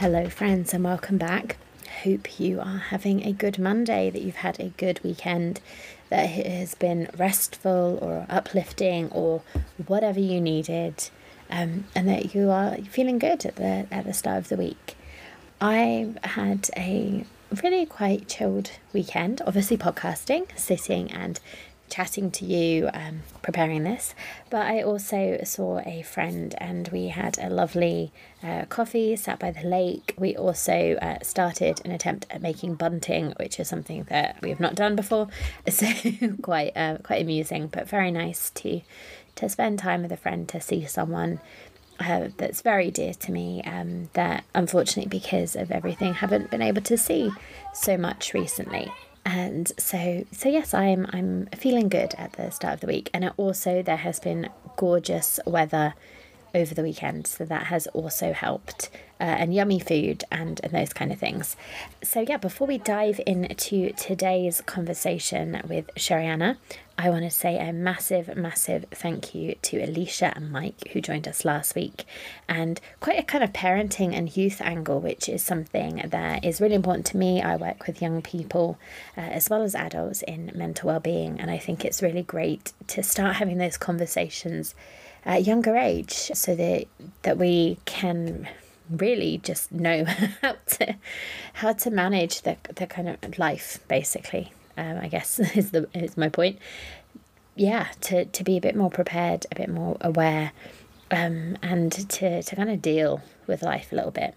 Hello, friends, and welcome back. Hope you are having a good Monday, that you've had a good weekend, that it has been restful or uplifting or whatever you needed, um, and that you are feeling good at the at the start of the week. I had a really quite chilled weekend, obviously podcasting, sitting and chatting to you, um, preparing this, but I also saw a friend and we had a lovely uh, coffee, sat by the lake. We also uh, started an attempt at making bunting, which is something that we have not done before, so quite uh, quite amusing, but very nice to to spend time with a friend to see someone. Uh, that's very dear to me um, that unfortunately because of everything haven't been able to see so much recently and so so yes i'm i'm feeling good at the start of the week. And also there has been gorgeous weather over the weekend so that has also helped uh, and yummy food and, and those kind of things so yeah before we dive into today's conversation with sherianna I want to say a massive, massive thank you to Alicia and Mike who joined us last week, and quite a kind of parenting and youth angle, which is something that is really important to me. I work with young people uh, as well as adults in mental well-being, and I think it's really great to start having those conversations at a younger age, so that that we can really just know how to how to manage the the kind of life basically um, I guess is the is my point. Yeah, to to be a bit more prepared, a bit more aware, um, and to to kind of deal with life a little bit.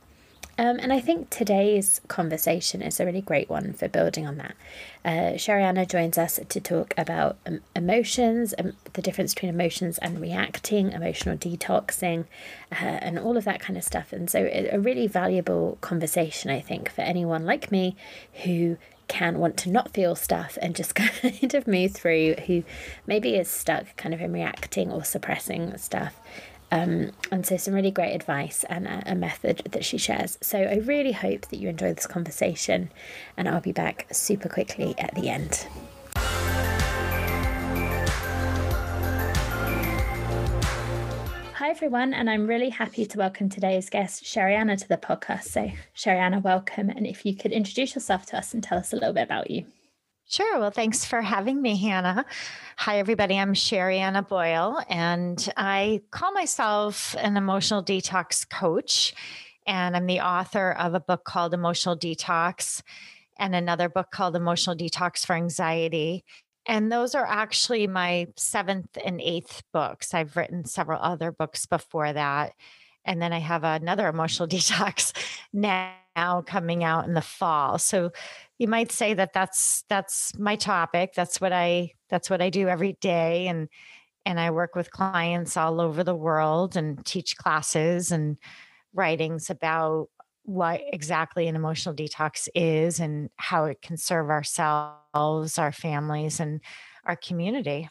Um, and I think today's conversation is a really great one for building on that. Uh, Sherianna joins us to talk about um, emotions, um, the difference between emotions and reacting, emotional detoxing, uh, and all of that kind of stuff. And so, a really valuable conversation, I think, for anyone like me who can want to not feel stuff and just kind of move through, who maybe is stuck kind of in reacting or suppressing stuff. Um, and so, some really great advice and a, a, method that she shares. So, I really hope that you enjoy this conversation, and I'll be back super quickly at the end. Hi, everyone, and I'm really happy to welcome today's guest, Sherianna, to the podcast. So, Sherianna, welcome. And if you could introduce yourself to us and tell us a little bit about you. Sure. Well, thanks for having me, Hannah. Hi, everybody. I'm Sherianna Boyle, and I call myself an emotional detox coach. And I'm the author of a book called Emotional Detox and another book called Emotional Detox for Anxiety. And those are actually my seventh and eighth books. I've written several other books before that. And then I have another emotional detox now coming out in the fall. So you might say that that's that's my topic. That's what I that's what I do every day and and I work with clients all over the world and teach classes and writings about what exactly an emotional detox is and how it can serve ourselves, our families, and our community.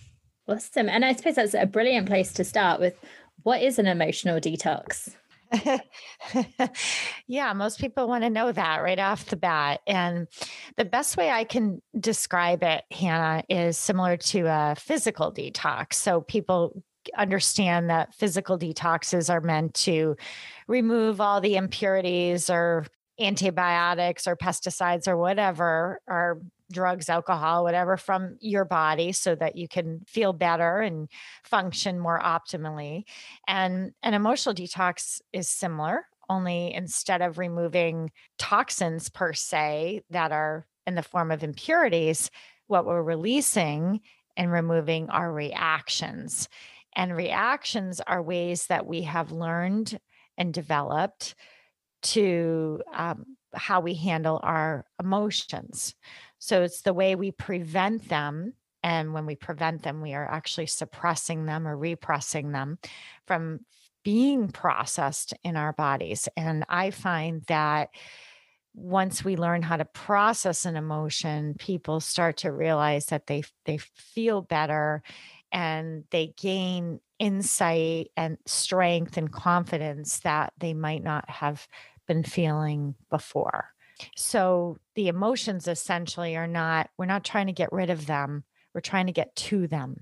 Awesome. And I suppose that's a brilliant place to start with what is an emotional detox? yeah, most people want to know that right off the bat. And the best way I can describe it, Hannah, is similar to a physical detox. So people understand that physical detoxes are meant to remove all the impurities or antibiotics or pesticides or whatever or drugs alcohol whatever from your body so that you can feel better and function more optimally and an emotional detox is similar only instead of removing toxins per se that are in the form of impurities what we're releasing and removing are reactions and reactions are ways that we have learned and developed to um, how we handle our emotions. So it's the way we prevent them And when we prevent them, we are actually suppressing them or repressing them from being processed in our bodies. And I find that once we learn how to process an emotion, people start to realize that they they feel better and they gain insight and strength and confidence that they might not have been feeling before. So the emotions essentially are not, we're not trying to get rid of them, we're trying to get to them.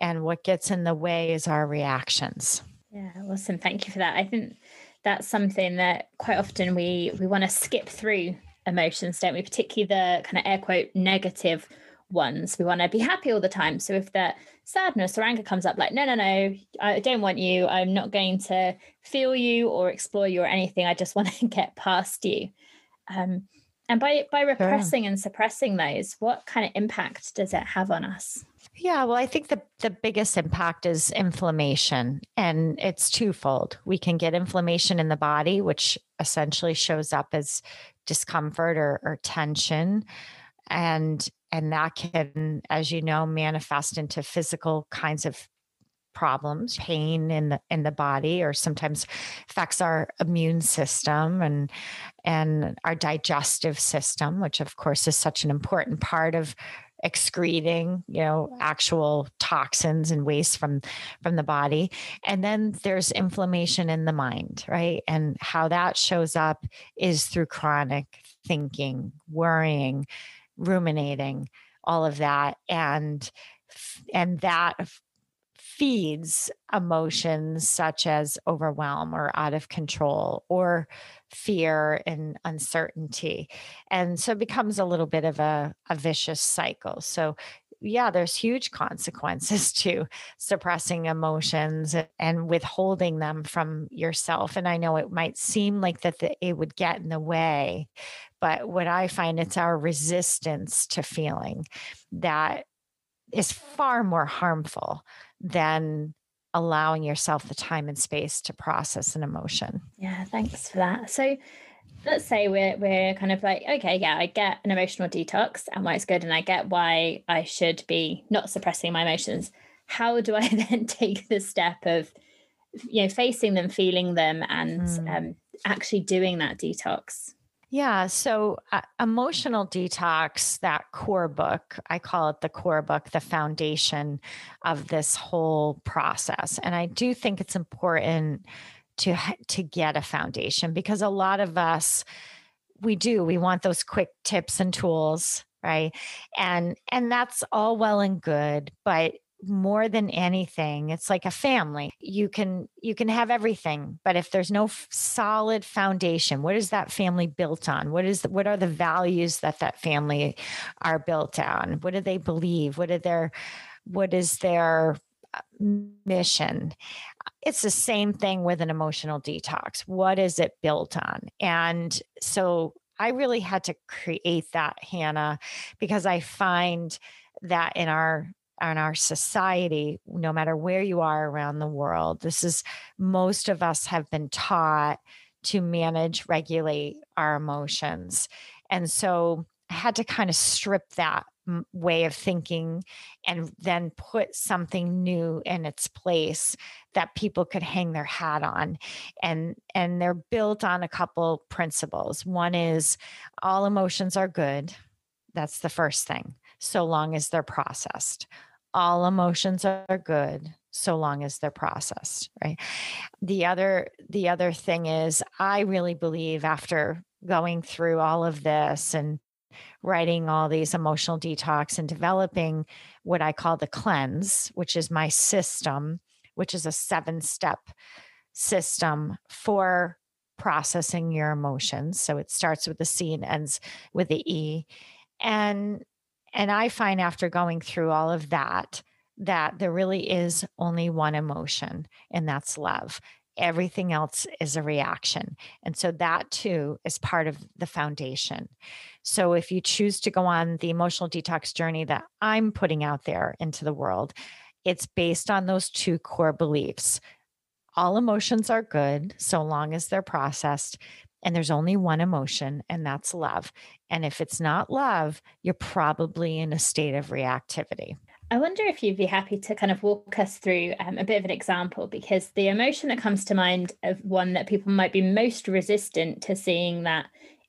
And what gets in the way is our reactions. Yeah, awesome. Thank you for that. I think that's something that quite often we we want to skip through emotions, don't we? Particularly the kind of air quote negative ones. We want to be happy all the time. So if that sadness or anger comes up, like, no, no, no, I don't want you. I'm not going to feel you or explore you or anything. I just want to get past you. Um, and by by repressing sure. and suppressing those, what kind of impact does it have on us? Yeah, well, I think the, the biggest impact is inflammation, and it's twofold. We can get inflammation in the body, which essentially shows up as discomfort or, or tension. And and that can, as you know, manifest into physical kinds of problems pain in the in the body or sometimes affects our immune system and and our digestive system which of course is such an important part of excreting you know actual toxins and waste from from the body. And then there's inflammation in the mind right? And how that shows up is through chronic thinking worrying ruminating all of that. And and that feeds emotions such as overwhelm or out of control or fear and uncertainty. And so it becomes a little bit of a, a vicious cycle. So, yeah, there's huge consequences to suppressing emotions and withholding them from yourself. And I know it might seem like that the, it would get in the way, but what I find it's our resistance to feeling that is far more harmful than allowing yourself the time and space to process an emotion. Yeah, thanks for that. So let's say we're we're kind of like, okay, yeah, I get an emotional detox and why it's good, and I get why I should be not suppressing my emotions. How do I then take the step of you know facing them, feeling them, and mm. um, actually doing that detox? Yeah. So, uh, Emotional Detox, that core book, I call it the core book, the foundation of this whole process. And I do think it's important to to get a foundation because a lot of us we do we want those quick tips and tools right and and that's all well and good but more than anything it's like a family. You can you can have everything but if there's no f- solid foundation what is that family built on? What is the, what are the values that that family are built on? What do they believe? What are their what is their uh, mission? It's the same thing with an emotional detox. What is it built on? And so i really had to create that hannah because i find that in our in our society, no matter where you are around the world, this is most of us have been taught to manage, regulate our emotions. And so I had to kind of strip that way of thinking and then put something new in its place that people could hang their hat on. And and they're built on a couple principles. One is all emotions are good. That's the first thing so long as they're processed all emotions are good so long as they're processed right? The other the other thing is i really believe after going through all of this and writing all these emotional detox and developing what i call the cleanse which is my system which is a seven step system for processing your emotions. So it starts with the c and ends with the e. And and I find after going through all of that, that there really is only one emotion, and that's love. Everything else is a reaction. And so that too is part of the foundation. So if you choose to go on the emotional detox journey that I'm putting out there into the world, it's based on those two core beliefs. All emotions are good so long as they're processed, And there's only one emotion, and that's love. And if it's not love, you're probably in a state of reactivity. I wonder if you'd be happy to kind of walk us through um, a bit of an example because the emotion that comes to mind of one that people might be most resistant to seeing that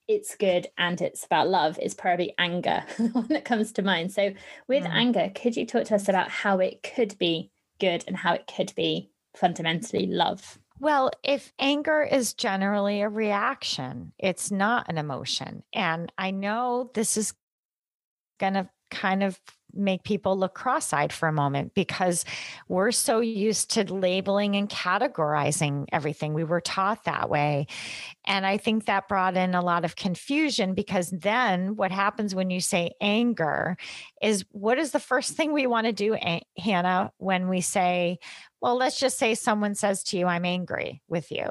it's good and it's about love is probably anger, the one that comes to mind. So, with mm. anger, could you talk to us about how it could be good and how it could be fundamentally love? Well, if anger is generally a reaction, it's not an emotion. And I know this is going to kind of make people look cross eyed for a moment because we're so used to labeling and categorizing everything. We were taught that way. And I think that brought in a lot of confusion because then what happens when you say anger is what is the first thing we want to do, Hannah, when we say, well, let's just say someone says to you, I'm angry with you,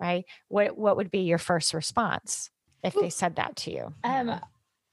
right? What, what would be your first response if they said that to you? Um,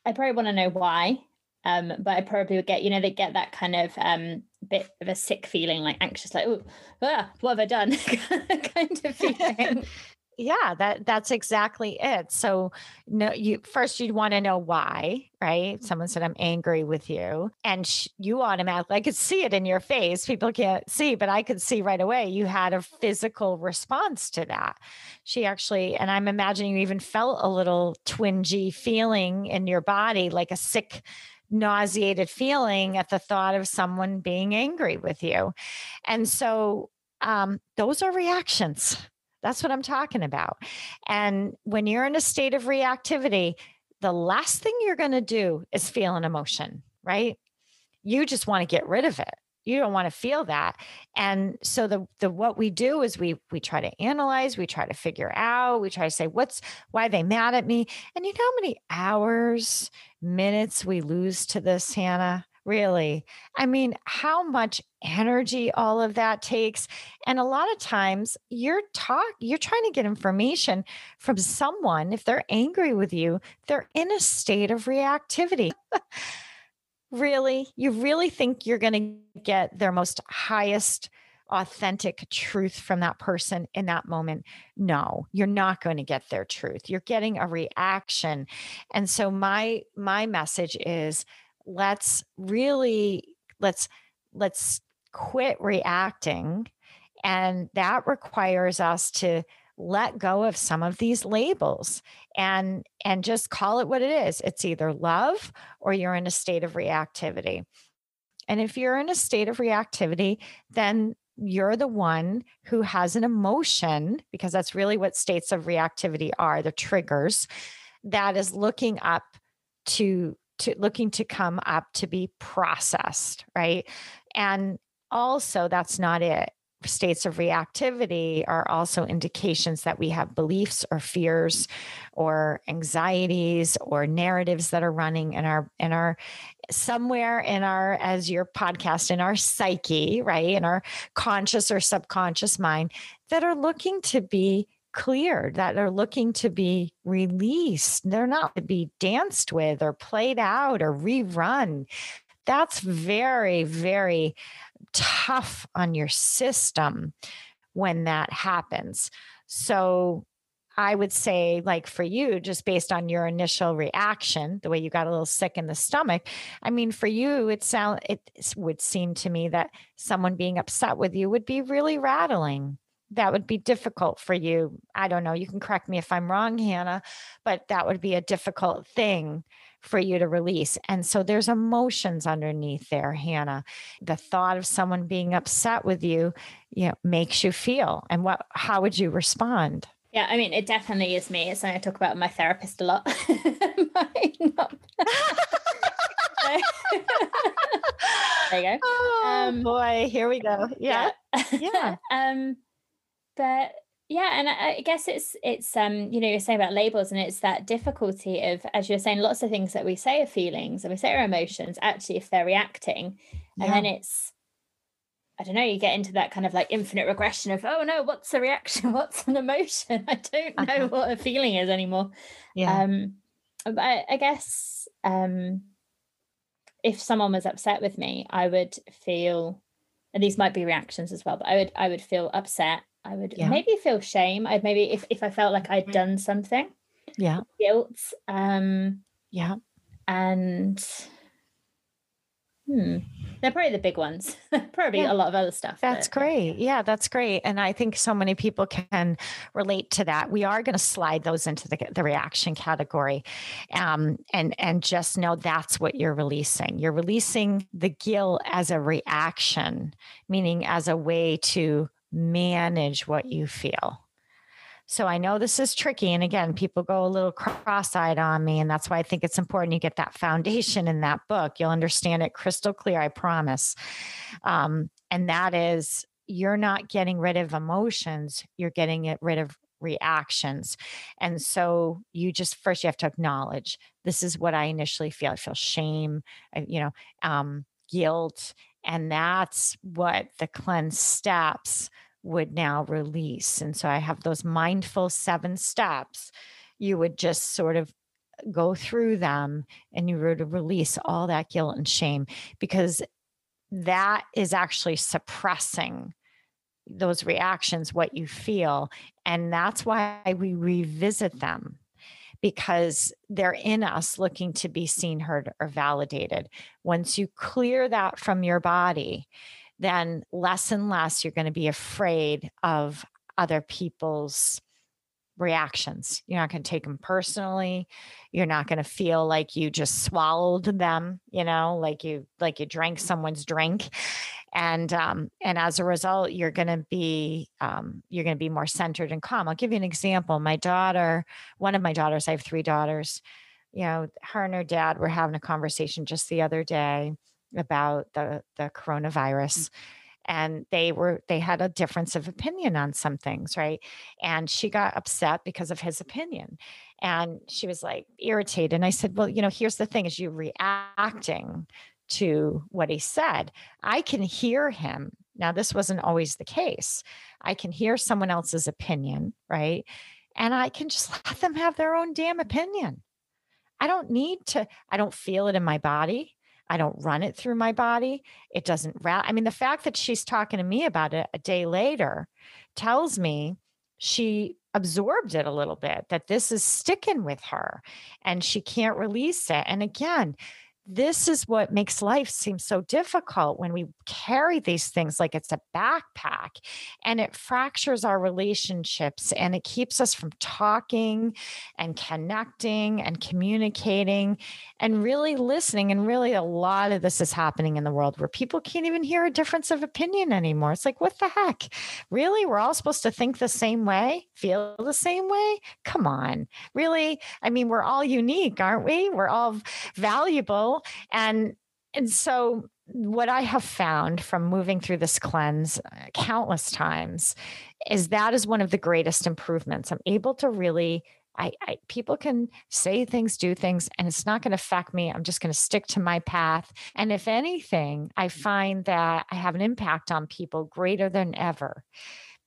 I probably want to know why. Um, but I probably would get, you know, they get that kind of um, bit of a sick feeling, like anxious, like, oh, ah, what have I done? kind of feeling. yeah, that that's exactly it. So, no, you first you'd want to know why, right? Someone said, "I'm angry with you," and sh- you automatically, I could see it in your face. People can't see, but I could see right away you had a physical response to that. She actually, and I'm imagining you even felt a little twingy feeling in your body, like a sick nauseated feeling at the thought of someone being angry with you. And so um, those are reactions. That's what I'm talking about. And when you're in a state of reactivity, the last thing you're going to do is feel an emotion, right? You just want to get rid of it you don't want to feel that and so the the what we do is we we try to analyze we try to figure out we try to say what's why they mad at me and you know how many hours minutes we lose to this hannah? Really? I mean how much energy all of that takes and a lot of times you're talk you're trying to get information from someone if they're angry with you they're in a state of reactivity. Really? You really think you're going to get their most highest authentic truth from that person in that moment? No, you're not going to get their truth. You're getting a reaction. And so my my message is let's really let's let's quit reacting and that requires us to let go of some of these labels and and just call it what it is it's either love or you're in a state of reactivity and if you're in a state of reactivity then you're the one who has an emotion because that's really what states of reactivity are the triggers that is looking up to to looking to come up to be processed right? And also that's not it states of reactivity are also indications that we have beliefs or fears or anxieties or narratives that are running in our in our somewhere in our as your podcast in our psyche right? In our conscious or subconscious mind that are looking to be cleared that are looking to be released. They're not to be danced with or played out or rerun. That's very very tough on your system when that happens. So I would say, like for you, just based on your initial reaction, the way you got a little sick in the stomach. I mean, for you, it sound it would seem to me that someone being upset with you would be really rattling. That would be difficult for you. I don't know. You can correct me if I'm wrong, Hannah, but that would be a difficult thing for you to release. And so there's emotions underneath there, Hannah. The thought of someone being upset with you, you know, makes you feel. And what how would you respond? Yeah, I mean, it definitely is me. It's something I talk about with my therapist a lot. there you go. Oh um, boy, here we go. Yeah, yeah. yeah. um, but yeah and I, guess it's it's um you know you're saying about labels and it's that difficulty of as you're saying lots of things that we say are feelings and we say are emotions actually if they're reacting. Yeah. and then it's i don't know you get into that kind of like infinite regression of oh no what's a reaction? What's an emotion? I don't know uh-huh. what a feeling is anymore. Yeah. Um but I, I guess um if someone was upset with me i would feel and these might be reactions as well but i would i would feel upset I would yeah. maybe feel shame. I'd maybe if, if I felt like I'd done something. Yeah. Guilt. Um yeah. And hmm they're probably the big ones. probably yeah. a lot of other stuff. That's but, great. Yeah. yeah, that's great. And I think so many people can relate to that. We are going to slide those into the, the reaction category. Um, and and just know that's what you're releasing. You're releasing the guilt as a reaction, meaning as a way to manage what you feel. So I know this is tricky. And again, people go a little cross eyed on me. And that's why I think it's important you get that foundation in that book. You'll understand it crystal clear, I promise. Um, and that is you're not getting rid of emotions, you're getting it rid of reactions. And so you just first you have to acknowledge this is what I initially feel. I feel shame, you know, um, guilt. And that's what the cleanse steps would now release. And so I have those mindful seven steps. You would just sort of uh, go through them and you would release all that guilt and shame because that is actually suppressing those reactions, what you feel. And that's why we revisit them because they're in us looking to be seen, heard, or validated. Once you clear that from your body, then less and less you're going to be afraid of other people's reactions. You're not going to take them personally. You're not going to feel like you just swallowed them, you know, like you like you drank someone's drink. And um, and as a result, you're going to be um, you're going to be more centered and calm. I'll give you an example. My daughter, one of my daughters, I have three daughters. You know, her and her dad were having a conversation just the other day about the the coronavirus and they were they had a difference of opinion on some things right and she got upset because of his opinion and she was like irritated and i said well you know here's the thing is you reacting to what he said i can hear him. Now this wasn't always the case. I can hear someone else's opinion right? And i can just let them have their own damn opinion. I don't need to i don't feel it in my body. I don't run it through my body. It doesn't I mean, the fact that she's talking to me about it a day later tells me she absorbed it a little bit, that this is sticking with her and she can't release it. And again, this is what makes life seem so difficult when we carry these things like it's a backpack and it fractures our relationships and it keeps us from talking and connecting and communicating and really listening. And really, a lot of this is happening in the world where people can't even hear a difference of opinion anymore. It's like, what the heck? Really? We're all supposed to think the same way, feel the same way? Come on. Really? I mean, we're all unique, aren't we? We're all valuable and and so what I have found from moving through this cleanse uh, countless times is that is one of the greatest improvements. I'm able to really I, I, people can say things, do things, and it's not going to affect me. I'm just going to stick to my path. And if anything, I find that I have an impact on people greater than ever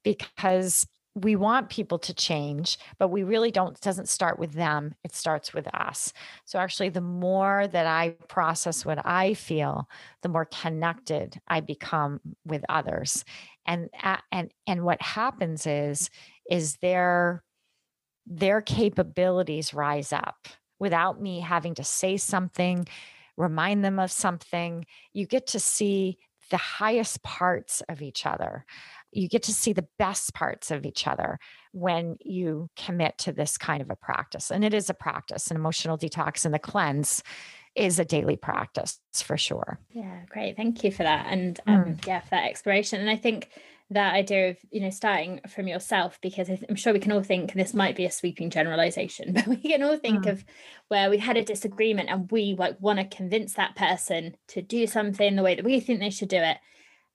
because we want people to change but we really don't doesn't start with them it starts with us. So actually the more that i process what i feel the more connected i become with others. And uh, and and what happens is is their their capabilities rise up. Without me having to say something remind them of something you get to see the highest parts of each other you get to see the best parts of each other when you commit to this kind of a practice. And it is a practice, an emotional detox and the cleanse is a daily practice for sure. Yeah, great. Thank you for that. And um, mm. yeah, for that exploration. And I think that idea of you know starting from yourself because i'm sure we can all think this might be a sweeping generalization but we can all think mm. of where we had a disagreement and we like want to convince that person to do something the way that we think they should do it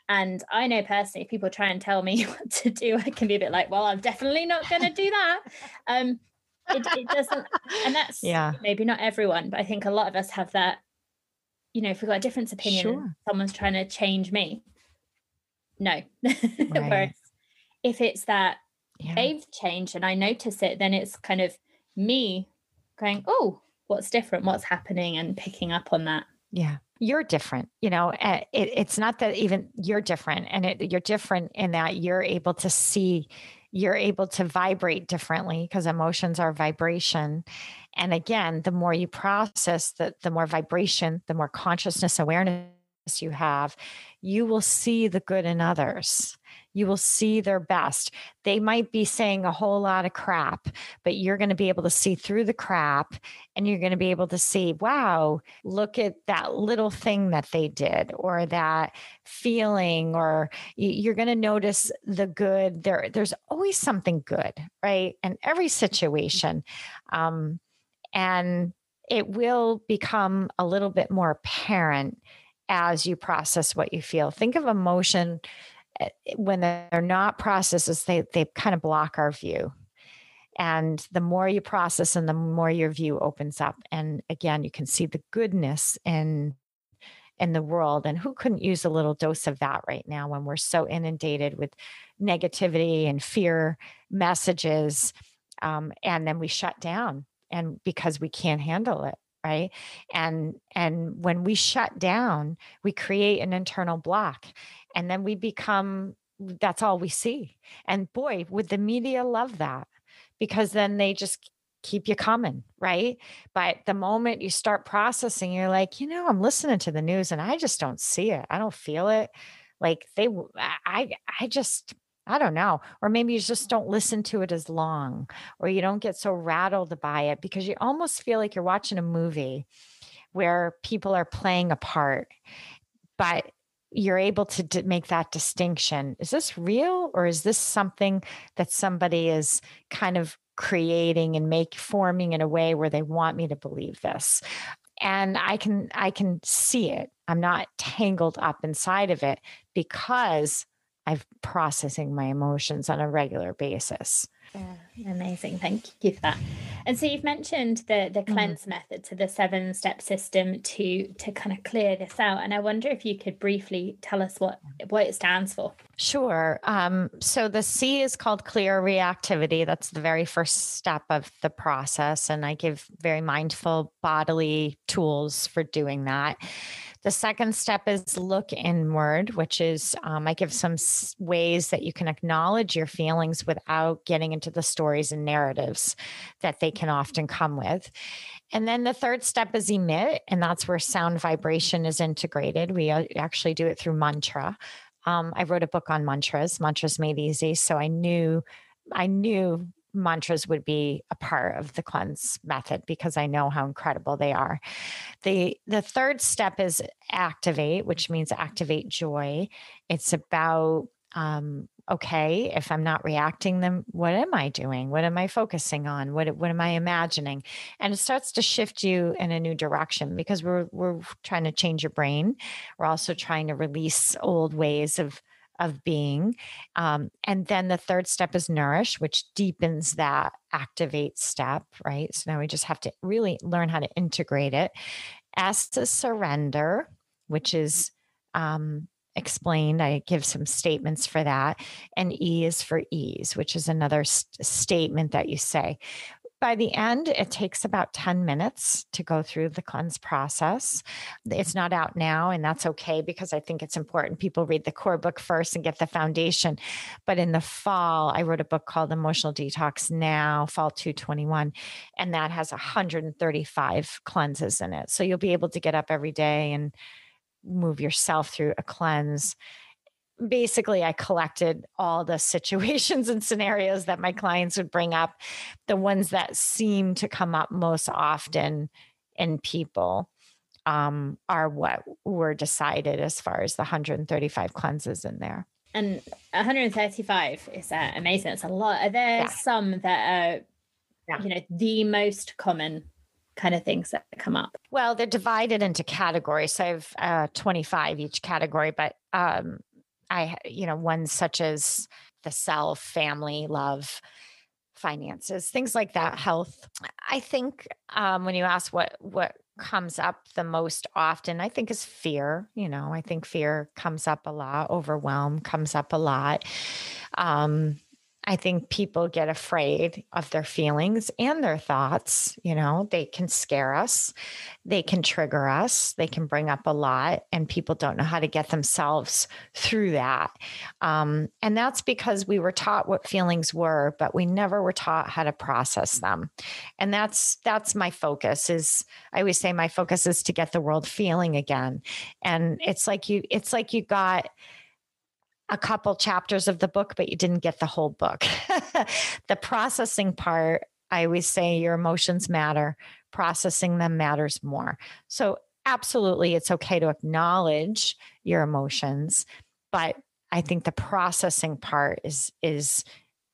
and I know personally, if people try and tell me what to do, I can be a bit like, well, I'm definitely not going to do that. Um, it, it, doesn't, and that's yeah. maybe not everyone, but I think a lot of us have that. You know, if we've got a different opinion, sure. someone's trying to change me. No. Right. Whereas if it's that yeah. they've changed and I notice it, then it's kind of me going, oh, what's different? What's happening? And picking up on that. Yeah. You're different you know eh, it, it's not that even you're different and it, you're different in that you're able to see you're able to vibrate differently because emotions are vibration and again the more you process the, the more vibration the more consciousness awareness you have you will see the good in others you will see their best. They might be saying a whole lot of crap, but you're going to be able to see through the crap and you're going to be able to see, wow, look at that little thing that they did or that feeling, or you're going to notice the good. There, there's always something good, right? In every situation. Um, and it will become a little bit more apparent as you process what you feel. Think of emotion Eh, when they're not processes, they they kind of block our view. And the more you process and the more your view opens up. And again, you can see the goodness in in the world. And who couldn't use a little dose of that right now when we're so inundated with negativity and fear messages? Um, and then we shut down and because we can't handle it right? And and when we shut down we create an internal block and then we become that's all we see. And boy would the media love that? Because then they just keep you coming right? But the moment you start processing you're like you know i'm listening to the news and i just don't see it. I don't feel it. Like they i i just I don't know. Or maybe you just don't listen to it as long, or you don't get so rattled by it because you almost feel like you're watching a movie where people are playing a part. But you're able to d- make that distinction. Is this real or is this something that somebody is kind of creating and make forming in a way where they want me to believe this? And I can I can see it. I'm not tangled up inside of it because I'm processing my emotions on a regular basis. Yeah, amazing. Thank you for that. And so you've mentioned the the mm-hmm. cleanse mm-hmm. method, to the seven step system to to kind of clear this out. And I wonder if you could briefly tell us what what it stands for. Sure. Um, so the C is called clear reactivity. That's the very first step of the process, and I give very mindful bodily tools for doing that. The second step is look inward, which is um, I give some ways that you can acknowledge your feelings without getting into the stories and narratives that they can often come with. And then the third step is emit, and that's where sound vibration is integrated. We uh, actually do it through mantra. Um, I wrote a book on mantras, mantras made easy. So I knew I knew mantras would be a part of the cleanse method because I know how incredible they are. The the third step is activate, which means activate joy. It's about um, okay, if I'm not reacting, then what am I doing? What am I focusing on? What what am I imagining? And it starts to shift you in a new direction because we're we're trying to change your brain. We're also trying to release old ways of of being. Um, and then the third step is nourish, which deepens that activate step, right? So now we just have to really learn how to integrate it. S to surrender, which is um, explained. I give some statements for that. And E is for ease, which is another st- statement that you say by the end, it takes about 10 minutes to go through the cleanse process. It's not out now, and that's okay because I think it's important people read the core book first and get the foundation. But in the fall, I wrote a book called Emotional Detox Now, Fall 221, and that has 135 cleanses in it. So you'll be able to get up every day and move yourself through a cleanse basically I collected all the situations and scenarios that my clients would bring up, the ones that seem to come up most often in people um, are what were decided as far as the 135 cleanses in there. And 135 is uh, amazing. It's a lot. Are there yeah. some that are, yeah. you know, the most common kind of things that come up? Well, they're divided into categories. So I have uh, 25 each category, but um, I, you know, ones such as the self, family, love, finances, things like that, health. I think um, when you ask what what comes up the most often, I think is fear. You know, I think fear comes up a lot. Overwhelm comes up a lot. Um, I think people get afraid of their feelings and their thoughts. You know, they can scare us, they can trigger us, they can bring up a lot, and people don't know how to get themselves through that. Um, and that's because we were taught what feelings were, but we never were taught how to process them. And that's that's my focus. Is I always say my focus is to get the world feeling again. And it's like you, it's like you got a couple chapters of the book, but you didn't get the whole book. the processing part, I always say your emotions matter, processing them matters more. So, absolutely, it's okay to acknowledge your emotions, but I think the processing part is is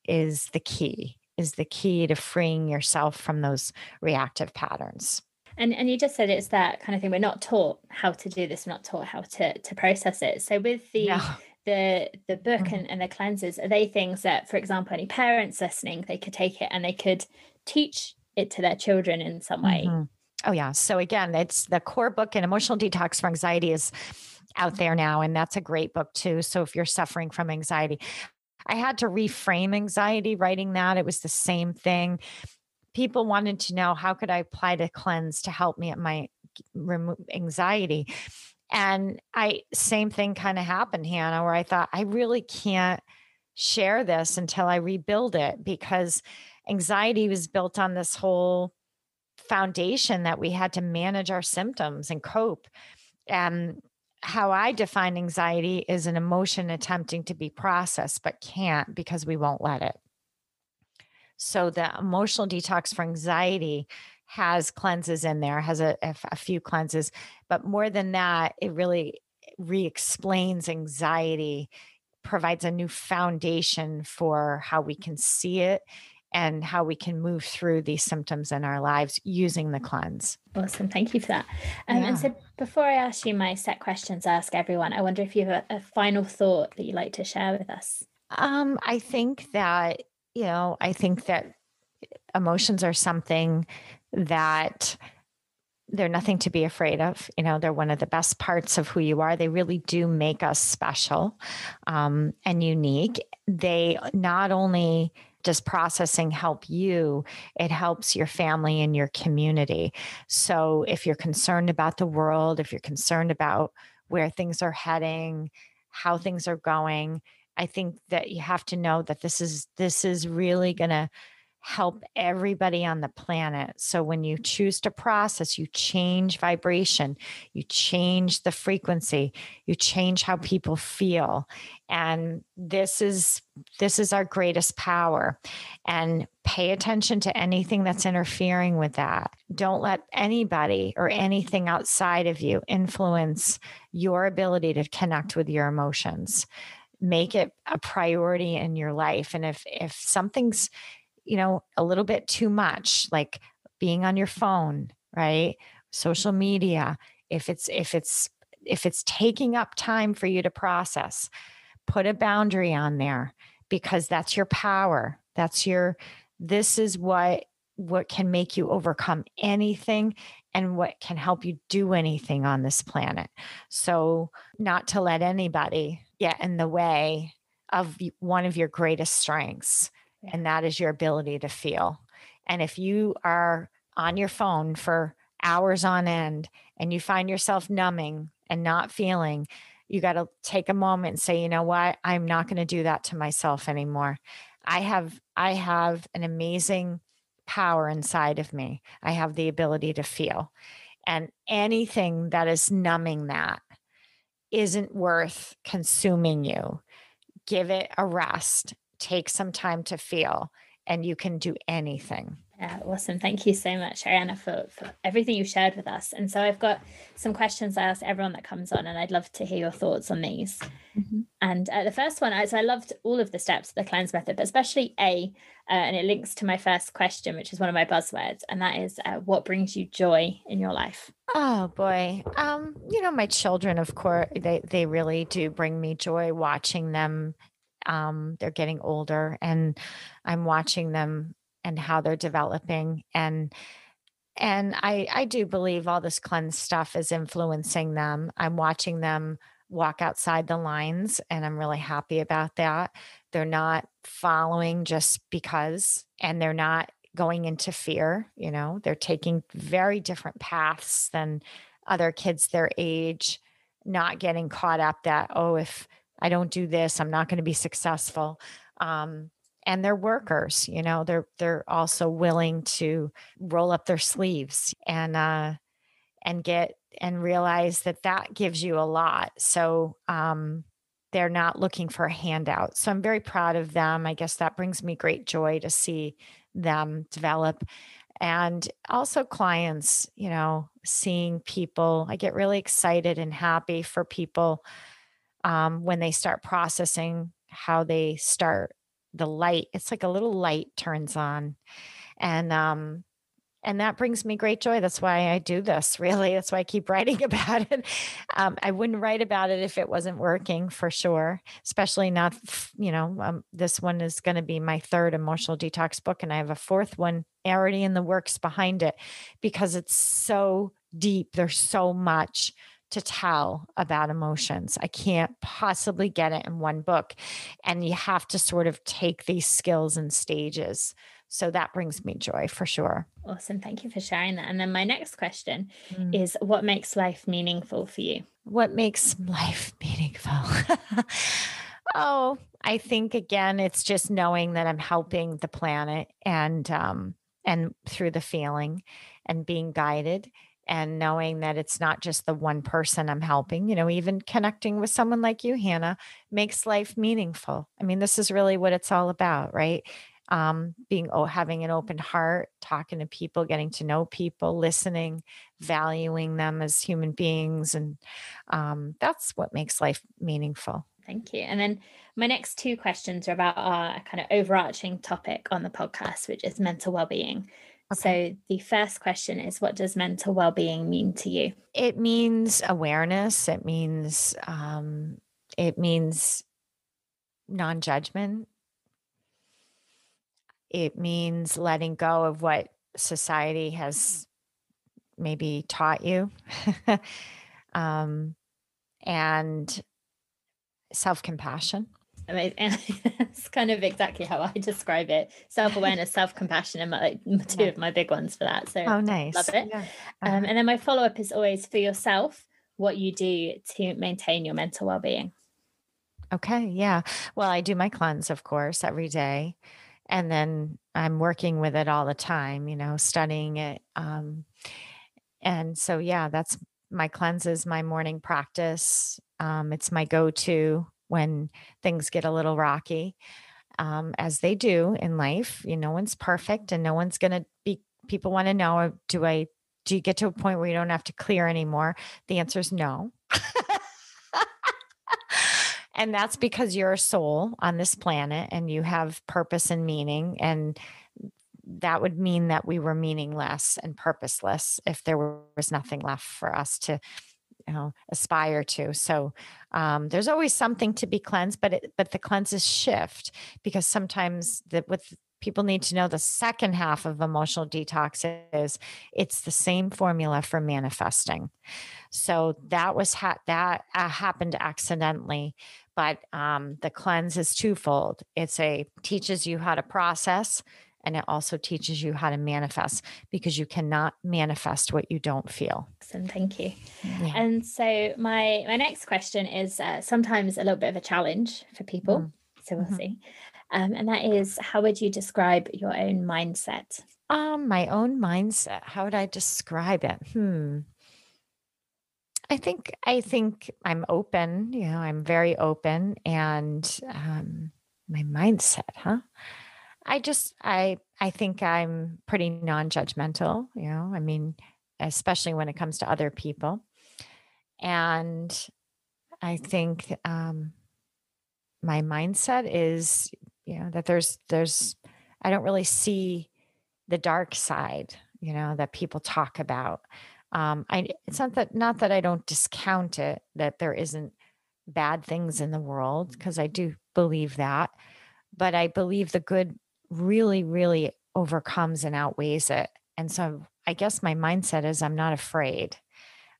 is the key is the key to freeing yourself from those reactive patterns. And and you just said it's that kind of thing. We're not taught how to do this. We're not taught how to to process it. So with the no the the book mm-hmm. and, and the cleanses are they things that for example any parents listening they could take it and they could teach it to their children in some way? Mm-hmm. oh yeah. So again it's the core book and emotional detox for anxiety is out there now and that's a great book too. So if you're suffering from anxiety i had to reframe anxiety writing that. It was the same thing. People wanted to know how could i apply to cleanse to help me at my remove anxiety and I, same thing kind of happened, Hannah, where I thought, I really can't share this until I rebuild it because anxiety was built on this whole foundation that we had to manage our symptoms and cope. And how I define anxiety is an emotion attempting to be processed, but can't because we won't let it. So, the emotional detox for anxiety has cleanses in there, has a, a, few cleanses, but more than that, it really re explains anxiety, provides a new foundation for how we can see it and how we can move through these symptoms in our lives using the cleanse. Awesome. Thank you for that. Um, yeah. And so, before I ask you my set questions, I ask everyone, I wonder if you have a, a final thought that you'd like to share with us. Um, I think that, you know, I think that emotions are something that they're nothing to be afraid of. You know, they're one of the best parts of who you are. They really do make us special um, and unique. They not only does processing help you, it helps your family and your community. So if you're concerned about the world, if you're concerned about where things are heading, how things are going, I think that you have to know that this is this is really going to help everybody on the planet. So when you choose to process, you change vibration, you change the frequency, you change how people feel. And this is this is our greatest power. And pay attention to anything that's interfering with that. Don't let anybody or anything outside of you influence your ability to connect with your emotions make it a priority in your life and if if something's you know, a little bit too much, like being on your phone, right? Social mm-hmm. media, if it's if it's if it's taking up time for you to process, put a boundary on there because that's your power. That's your this is what what can make you overcome anything and what can help you do anything on this planet. So, not to let anybody get in the way of one of your greatest strengths and that is your ability to feel. And if you are on your phone for hours on end and you find yourself numbing and not feeling, you got to take a moment and say, you know what? I'm not going to do that to myself anymore. I have I have an amazing power inside of me. I have the ability to feel. And anything that is numbing that isn't worth consuming you. Give it a rest take some time to feel and you can do anything. Yeah, awesome. Thank you so much, Sherianna, for, for everything you shared with us. And so I've got some questions I ask everyone that comes on, and I'd love to hear your thoughts on these. Mm-hmm. And uh, the first one, so I loved all of the steps of the cleanse method, but especially A, uh, and it links to my first question, which is one of my buzzwords, and that is uh, what brings you joy in your life? Oh boy, um, you know my children, of course, they they really do bring me joy watching them um, they're getting older and i'm watching them and how they're developing and and i i do believe all this cleanse stuff is influencing them i'm watching them walk outside the lines, and I'm really happy about that. They're not following just because, and they're not going into fear. You know, they're taking very different paths than other kids their age, not getting caught up that, oh, if I don't do this, I'm not going to be successful. Um, and they're workers, you know, they're they're also willing to roll up their sleeves and uh and get and realize that that gives you a lot. So um they're not looking for a handout. So I'm very proud of them. I guess that brings me great joy to see them develop. And also, clients, you know, seeing people, I get really excited and happy for people um, when they start processing how they start the light. It's like a little light turns on. And um, and that brings me great joy that's why i do this really that's why i keep writing about it um, i wouldn't write about it if it wasn't working for sure especially not you know um, this one is going to be my third emotional detox book and i have a fourth one already in the works behind it because it's so deep there's so much to tell about emotions. I can't possibly get it in one book. And you have to sort of take these skills in stages. So that brings me joy for sure. Awesome. Thank you for sharing that. And then my next question mm. is what makes life meaningful for you? What makes life meaningful? oh, I think again, it's just knowing that I'm helping the planet and um and through the feeling and being guided and knowing that it's not just the one person I'm helping, you know, even connecting with someone like you, Hannah, makes life meaningful. I mean, this is really what it's all about, right? um, being oh, having an open heart, talking to people, getting to know people, listening, valuing them as human beings, and um, that's what makes life meaningful. Thank you. And then my next two questions are about our kind of overarching topic on the podcast, which is mental well-being. Okay. So the first question is what does mental well-being mean to you? It means awareness. It means um, it means non-judgment it means letting go of what society has maybe taught you um, and self-compassion and it's kind of exactly how I describe it. Self-awareness, self-compassion, and my, two of my big ones for that. So oh, nice, love it. Yeah. Uh-huh. Um, and then my follow-up is always for yourself, what you do to maintain your mental well-being. Okay, yeah. Well, I do my cleanse, of course, every day and then I'm working with it all the time, you know, studying it. Um, and so, yeah, that's my cleanses, my morning practice. Um, it's my go to when things get a little rocky, um, as they do in life. You know, no one's perfect and no one's going to be, people want to know, do I, do you get to a point where you don't have to clear anymore? The answer is no. And that's because you're a soul on this planet and you have purpose and meaning. And that would mean that we were meaningless and purposeless if there was nothing left for us to know aspire to so um, there's always something to be cleansed but it, but the cleanses shift because sometimes that with people need to know the second half of emotional detox is it's the same formula for manifesting so that was ha- that uh, happened accidentally but um, the cleanse is twofold. It's a teaches you how to process, and it also teaches you how to manifest because you cannot manifest what you don't feel. Awesome, thank you. Yeah. And so my my next question is uh, sometimes a little bit of a challenge for people. Mm. So we'll mm-hmm. see. Um, and that is, how would you describe your own mindset? Um, my own mindset. How would I describe it? Hmm. I think I think I'm open. You know, I'm very open, and um, my mindset, huh? I just I I think I'm pretty non-judgmental. You know, I mean, especially when it comes to other people, and I think um, my mindset is you know that there's there's I don't really see the dark side. You know that people talk about um, I it's not that not that I don't discount it that there isn't bad things in the world because I do believe that, but I believe the good really really overcomes and outweighs it. And so I guess my mindset is I'm not afraid.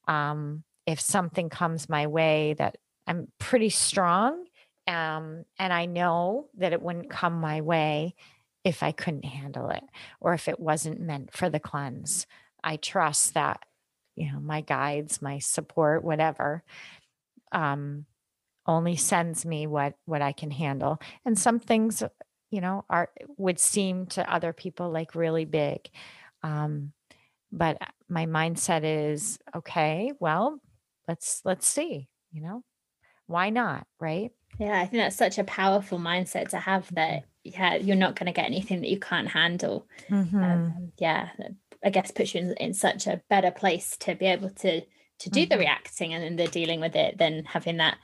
Um, if something comes my way that I'm pretty strong. Um, and I know that it wouldn't come my way if I couldn't handle it or if it wasn't meant for the cleanse. I trust that, you know, my guides, my support, whatever, um, only sends me what what I can handle. And some things, you know, are would seem to other people like really big. Um, but my mindset is okay, well, let's let's see, you know. Why not, right? Yeah, I think that's such a powerful mindset to have that yeah, you're not going to get anything that you can't handle. Mm-hmm. Um, yeah, I guess puts you in, in such a better place to be able to to do mm-hmm. the reacting and then the dealing with it than having that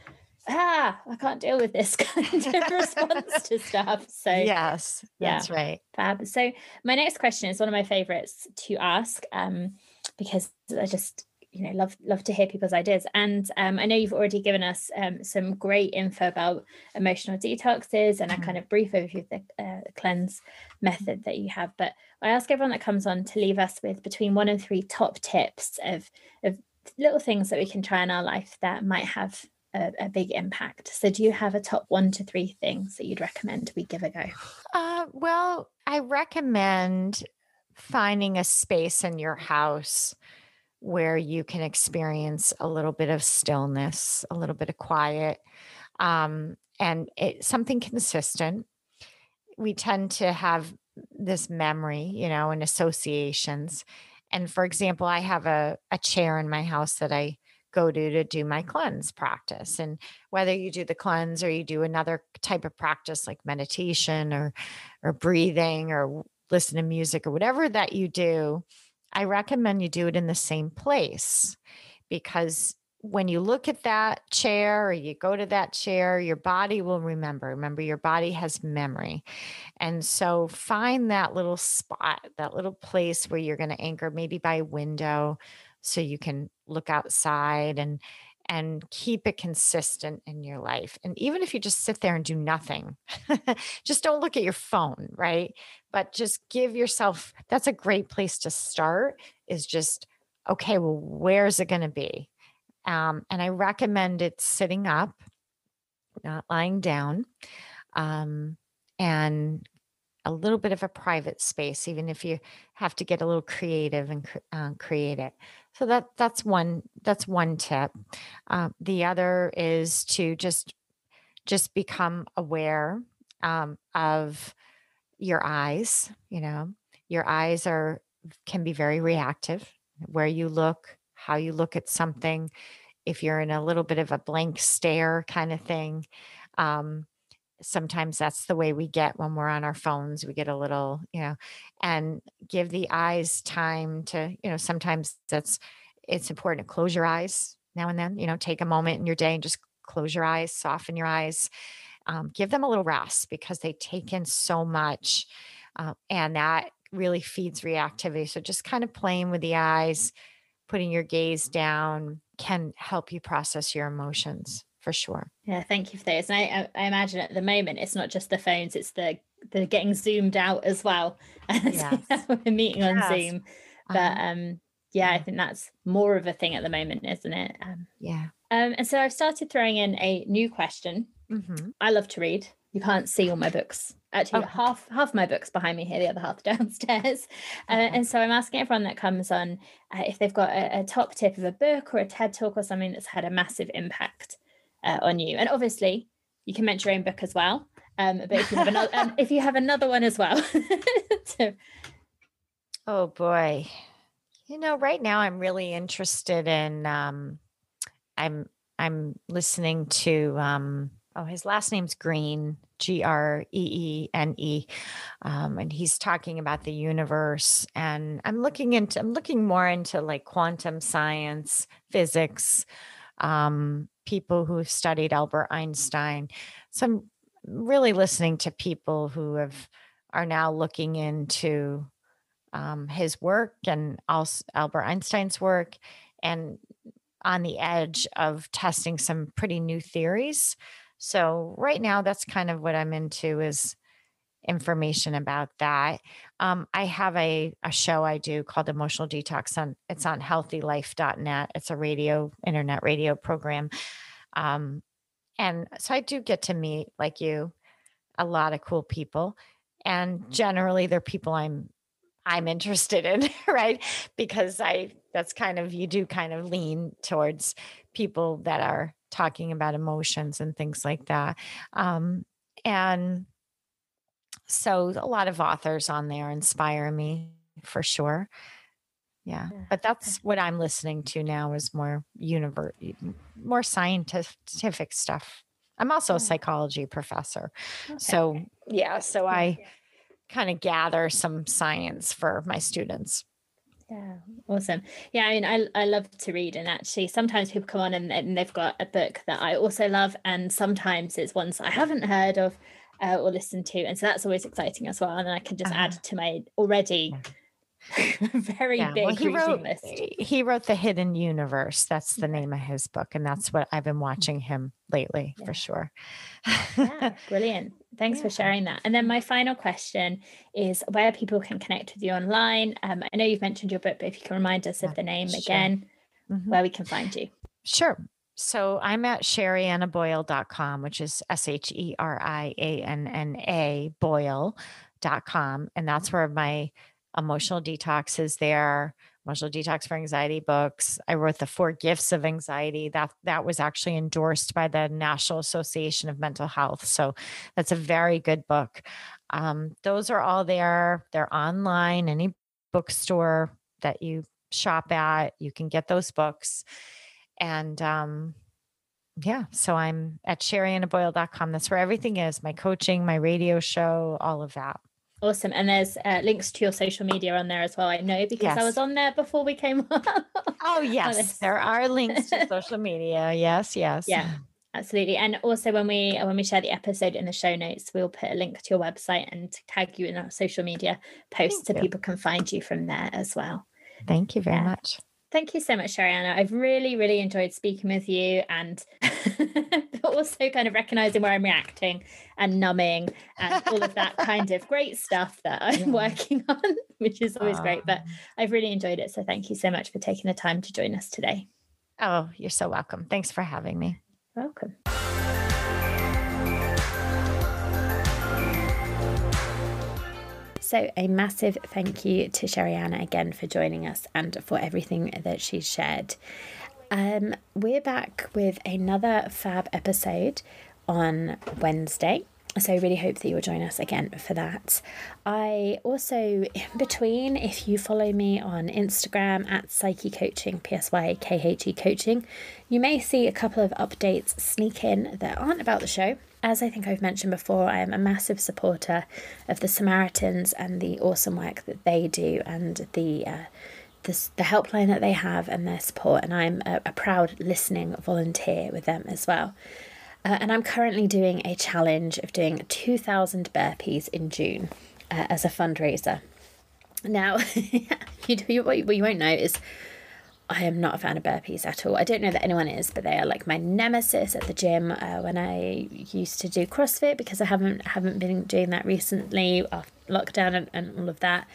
ah i can't deal with this kind of response to stuff so yes that's yeah, right. fab. So my next question is one of my favorites to ask um because i just you know love love to hear people's ideas. And um, i know you've already given us um, some great info about emotional detoxes and mm-hmm. a kind of brief overview of the uh, cleanse method that you have but i ask everyone that comes on to leave us with between one and three top tips of of little things that we can try in our life that might have a, a, big impact. So, do you have a top one to three things that you'd recommend we give a go? Uh, well, I recommend finding a space in your house where you can experience a little bit of stillness, a little bit of quiet, um, and it, something consistent. We tend to have this memory, you know, and associations. And for example, I have a, a chair in my house that I go to to do my cleanse practice. And whether you do the cleanse or you do another type of practice like meditation or or breathing or listen to music or whatever that you do, I recommend you do it in the same place because when you look at that chair or you go to that chair, your body will remember. Remember, your body has memory. And so find that little spot, that little place where you're going to anchor, maybe by a window, so you can look outside and and keep it consistent in your life. And even if you just sit there and do nothing, just don't look at your phone, right? But just give yourself that's a great place to start is just, okay, well, where's it going to be? Um, and I recommend it sitting up, not lying down, um, and a little bit of a private space, even if you have to get a little creative and uh, create it. So that that's one that's one tip. Uh, the other is to just just become aware um, of your eyes. You know, your eyes are can be very reactive. Where you look, how you look at something. If you're in a little bit of a blank stare kind of thing, um, sometimes that's the way we get when we're on our phones we get a little you know and give the eyes time to you know sometimes that's it's important to close your eyes now and then you know take a moment in your day and just close your eyes soften your eyes um, give them a little rest because they take in so much uh, and that really feeds reactivity. So just kind of playing with the eyes putting your gaze down can help you process your emotions for sure. Yeah, thank you for those. And I, I imagine at the moment it's not just the phones; it's the the getting zoomed out as well. Yes. We're meeting yes. on Zoom, but uh-huh. um, yeah, I think that's more of a thing at the moment, isn't it? Um, yeah. Um, and so I've started throwing in a new question. Mm-hmm. I love to read. You can't see all my books. Actually, oh. half half my books behind me here, the other half downstairs. Uh, and so I'm asking everyone that comes on uh, if they've got a, a, top tip of a book or a TED talk or something that's had a massive impact uh, on you. And obviously, you can mention your own book as well. Um, but if you have another, um, if you have another one as well. so. Oh boy, you know, right now I'm really interested in. Um, I'm I'm listening to. Um, oh, his last name's Greene, G R E E N E, um, and he's talking about the universe. And I'm looking into. I'm looking more into like quantum science, physics. Um, people who have studied Albert Einstein. So I'm really listening to people who have are now looking into um, his work and also Albert Einstein's work, and on the edge of testing some pretty new theories. So right now, that's kind of what I'm into is information about that. Um, I have a, a show I do called Emotional Detox on it's on healthylife.net. It's a radio, internet radio program. Um, And so I do get to meet, like you, a lot of cool people. And mm-hmm. generally they're people I'm I'm interested in, right? Because I that's kind of you do kind of lean towards people that are talking about emotions and things like that. Um, and so a lot of authors on there inspire me for sure. Yeah. But that's what I'm listening to now is more universe more scientific stuff. I'm also a oh. psychology professor. Okay. So, yeah, so I kind of gather some science for my students. Yeah, awesome. Yeah, I mean, I, I love to read, and actually, sometimes people come on and, and they've got a book that I also love, and sometimes it's ones I haven't heard of uh, or listen to, and so that's always exciting as well. And I can just uh-huh. add to my already very yeah. big well, he wrote, list. He wrote The Hidden Universe. That's the name of his book. And that's what I've been watching him lately yeah. for sure. yeah, brilliant. Thanks for sharing that. And then my final question is where people can connect with you online. Um, I know you've mentioned your book, but if you can remind us of the name sure. again, mm-hmm. where we can find you. Sure. So I'm at sheriannaboyle.com, which is S H E R I A N N A Boyle.com. And that's where my emotional detox is there emotional detox for anxiety books. I wrote the four gifts of anxiety. That that was actually endorsed by the national association of mental health so that's a very good book. Um, those are all there. They're online any bookstore that you shop at you can get those books and um, yeah so i'm at sheriannaboyle.com that's where everything is my coaching my radio show all of that Awesome. And there's uh, links to your social media on there as well. I know because yes. I was on there before we came on. oh, yes. There are links to social media. Yes, yes. Yeah. Absolutely. And also when we when we share the episode in the show notes, we'll put a link to your website and tag you in our social media posts Thank so you. people can find you from there as well. Thank you very yeah. much. Thank you so much, Sherianna. I've really, really enjoyed speaking with you and also kind of recognizing where I'm reacting and numbing and all of that kind of great stuff that I'm yeah. working on, which is always great. But ah. I've really enjoyed it. So thank you so much for taking the time to join us today. Oh, you're so welcome. Thanks for having me. Welcome. So, a massive thank you to Sherianna again for joining us and for everything that she's shared. Um, we're back with another fab episode on Wednesday. So I really hope that you'll join us again for that. I also, in between, if you follow me on Instagram at Psykhe Coaching, P S Y K H E Coaching, you may see a couple of updates sneak in that aren't about the show. As I think I've mentioned before, I am a massive supporter of the Samaritans and the awesome work that they do and the uh, the, the helpline that they have and their support. And I'm a, a proud listening volunteer with them as well. Uh, and I'm currently doing a challenge of doing 2,000 burpees in June uh, as a fundraiser. Now, you, you, what you won't know is I am not a fan of burpees at all. I don't know that anyone is, but they are like my nemesis at the gym uh, when I used to do CrossFit because I haven't haven't been doing that recently after lockdown and, and all of that.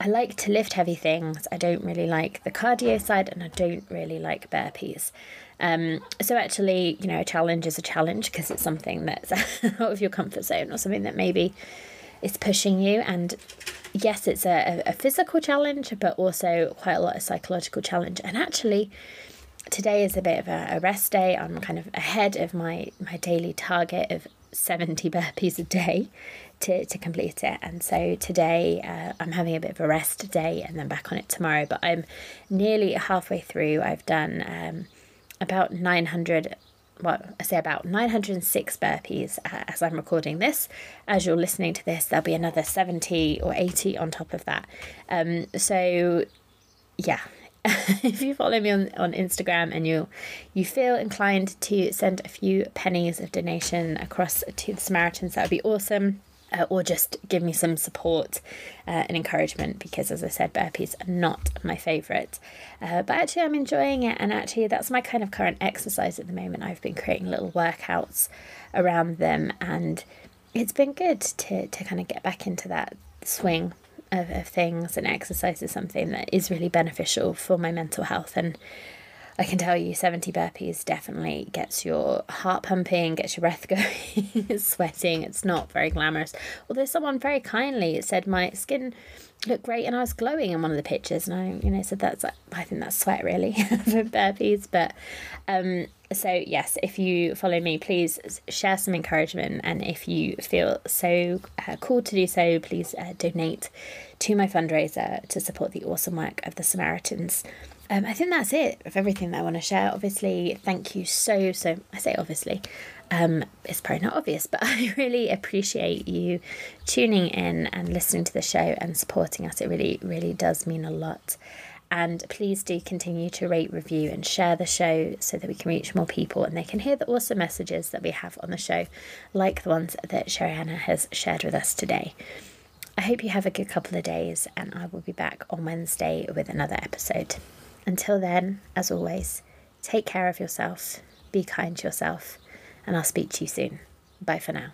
I like to lift heavy things. I don't really like the cardio side, and I don't really like burpees. Um, so actually, you know, a challenge is a challenge because it's something that's out of your comfort zone or something that maybe is pushing you. And yes, it's a, a physical challenge, but also quite a lot of psychological challenge. And actually, today is a bit of a, a rest day. I'm kind of ahead of my my daily target of 70 burpees a day to, to complete it. And so today uh, I'm having a bit of a rest day and then back on it tomorrow. But I'm nearly halfway through. I've done um, about 900 well, I say about 906 burpees uh, as I'm recording this. As you're listening to this, there'll be another 70 or 80 on top of that. Um, so, yeah, if you follow me on, on Instagram and you you feel inclined to send a few pennies of donation across to the Samaritans, that would be awesome uh, or just give me some support uh, and encouragement because, as I said, burpees are not my favourite. Uh, but actually, I'm enjoying it, and actually, that's my kind of current exercise at the moment. I've been creating little workouts around them, and it's been good to, to kind of get back into that swing of, of things. And exercise is something that is really beneficial for my mental health and I can tell you 70 burpees definitely gets your heart pumping, gets your breath going, sweating. It's not very glamorous. Although someone very kindly said my skin looked great and I was glowing in one of the pictures and I, you know, said that's I think that's sweat really for burpees. But um so yes, if you follow me, please share some encouragement and if you feel so uh, called to do so, please uh, donate to my fundraiser to support the awesome work of the Samaritans um, I think that's it of everything that I want to share. Obviously, thank you so, so, I say obviously, um, it's probably not obvious, but I really appreciate you tuning in and listening to the show and supporting us. It really, really does mean a lot. And please do continue to rate, review, and share the show so that we can reach more people and they can hear the awesome messages that we have on the show, like the ones that Sherianna has shared with us today. I hope you have a good couple of days, and I will be back on Wednesday with another episode. Until then, as always, take care of yourself, be kind to yourself, and I'll speak to you soon. Bye for now.